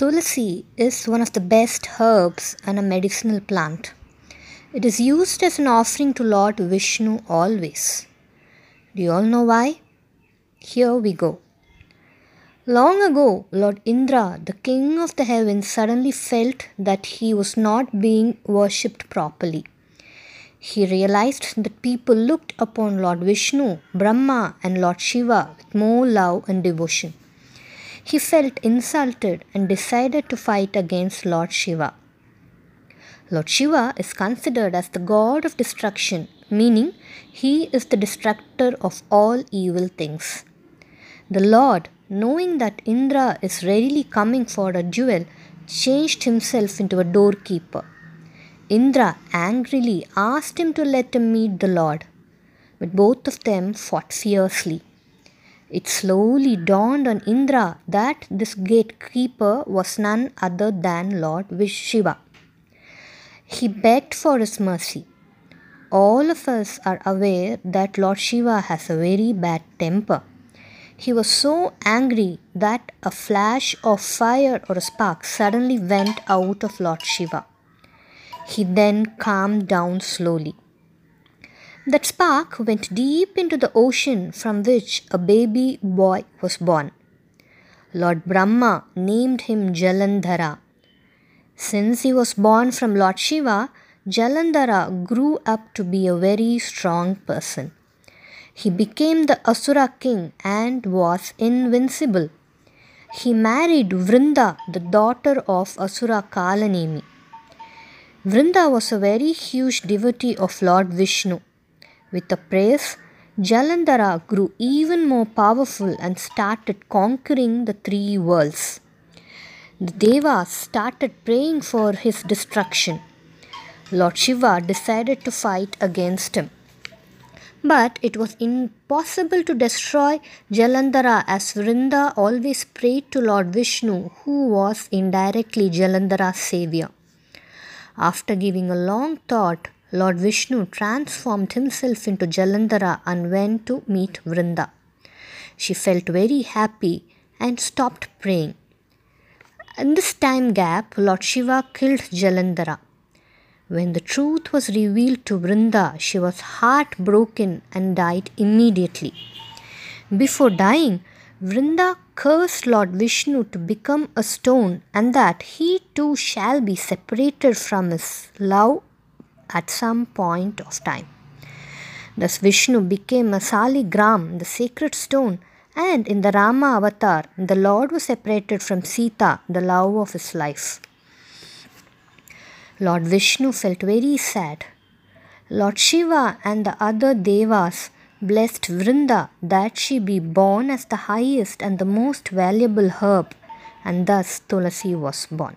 Tulasi is one of the best herbs and a medicinal plant. It is used as an offering to Lord Vishnu always. Do you all know why? Here we go. Long ago, Lord Indra, the king of the heavens, suddenly felt that he was not being worshipped properly. He realized that people looked upon Lord Vishnu, Brahma, and Lord Shiva with more love and devotion. He felt insulted and decided to fight against Lord Shiva. Lord Shiva is considered as the god of destruction, meaning he is the destructor of all evil things. The Lord, knowing that Indra is readily coming for a duel, changed himself into a doorkeeper. Indra angrily asked him to let him meet the Lord, but both of them fought fiercely. It slowly dawned on Indra that this gatekeeper was none other than Lord Shiva. He begged for his mercy. All of us are aware that Lord Shiva has a very bad temper. He was so angry that a flash of fire or a spark suddenly went out of Lord Shiva. He then calmed down slowly. That spark went deep into the ocean from which a baby boy was born. Lord Brahma named him Jalandhara. Since he was born from Lord Shiva, Jalandhara grew up to be a very strong person. He became the Asura king and was invincible. He married Vrinda, the daughter of Asura Kalanemi. Vrinda was a very huge devotee of Lord Vishnu. With the praise, Jalandhara grew even more powerful and started conquering the three worlds. The Devas started praying for his destruction. Lord Shiva decided to fight against him. But it was impossible to destroy Jalandhara as Vrinda always prayed to Lord Vishnu, who was indirectly Jalandhara's savior. After giving a long thought, Lord Vishnu transformed himself into Jalandhara and went to meet Vrinda. She felt very happy and stopped praying. In this time gap, Lord Shiva killed Jalandhara. When the truth was revealed to Vrinda, she was heartbroken and died immediately. Before dying, Vrinda cursed Lord Vishnu to become a stone and that he too shall be separated from his love at some point of time. Thus Vishnu became a Saligram, the sacred stone, and in the Rama avatar, the Lord was separated from Sita, the love of his life. Lord Vishnu felt very sad. Lord Shiva and the other Devas blessed Vrinda that she be born as the highest and the most valuable herb, and thus Tulasi was born.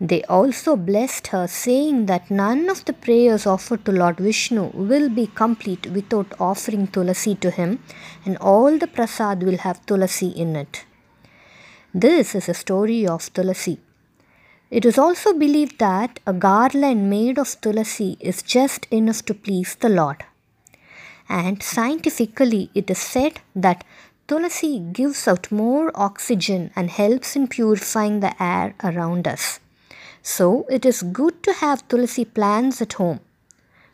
They also blessed her, saying that none of the prayers offered to Lord Vishnu will be complete without offering tulasi to him, and all the prasad will have tulasi in it. This is a story of tulasi. It is also believed that a garland made of tulasi is just enough to please the Lord. And scientifically, it is said that tulasi gives out more oxygen and helps in purifying the air around us. So it is good to have tulsi plants at home.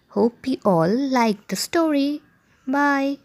Hope you all like the story. Bye.